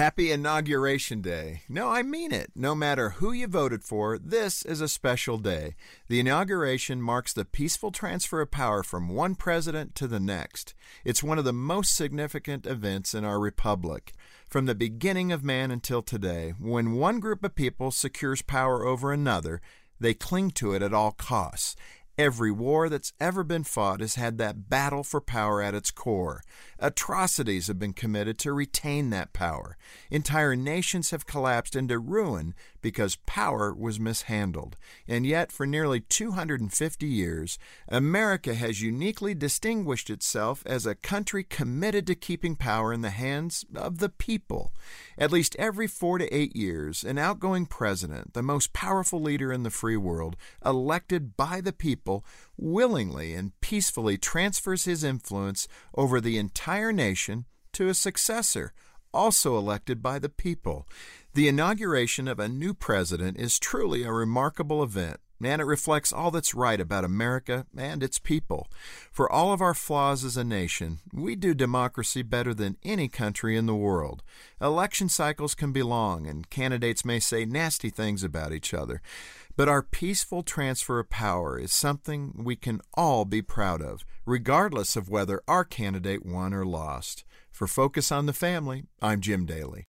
Happy Inauguration Day. No, I mean it. No matter who you voted for, this is a special day. The inauguration marks the peaceful transfer of power from one president to the next. It's one of the most significant events in our republic. From the beginning of man until today, when one group of people secures power over another, they cling to it at all costs. Every war that's ever been fought has had that battle for power at its core. Atrocities have been committed to retain that power. Entire nations have collapsed into ruin because power was mishandled. And yet, for nearly 250 years, America has uniquely distinguished itself as a country committed to keeping power in the hands of the people. At least every four to eight years, an outgoing president, the most powerful leader in the free world, elected by the people, willingly and peacefully transfers his influence over the entire nation to a successor, also elected by the people. The inauguration of a new president is truly a remarkable event, and it reflects all that's right about America and its people. For all of our flaws as a nation, we do democracy better than any country in the world. Election cycles can be long, and candidates may say nasty things about each other. But our peaceful transfer of power is something we can all be proud of, regardless of whether our candidate won or lost. For Focus on the Family, I'm Jim Daly.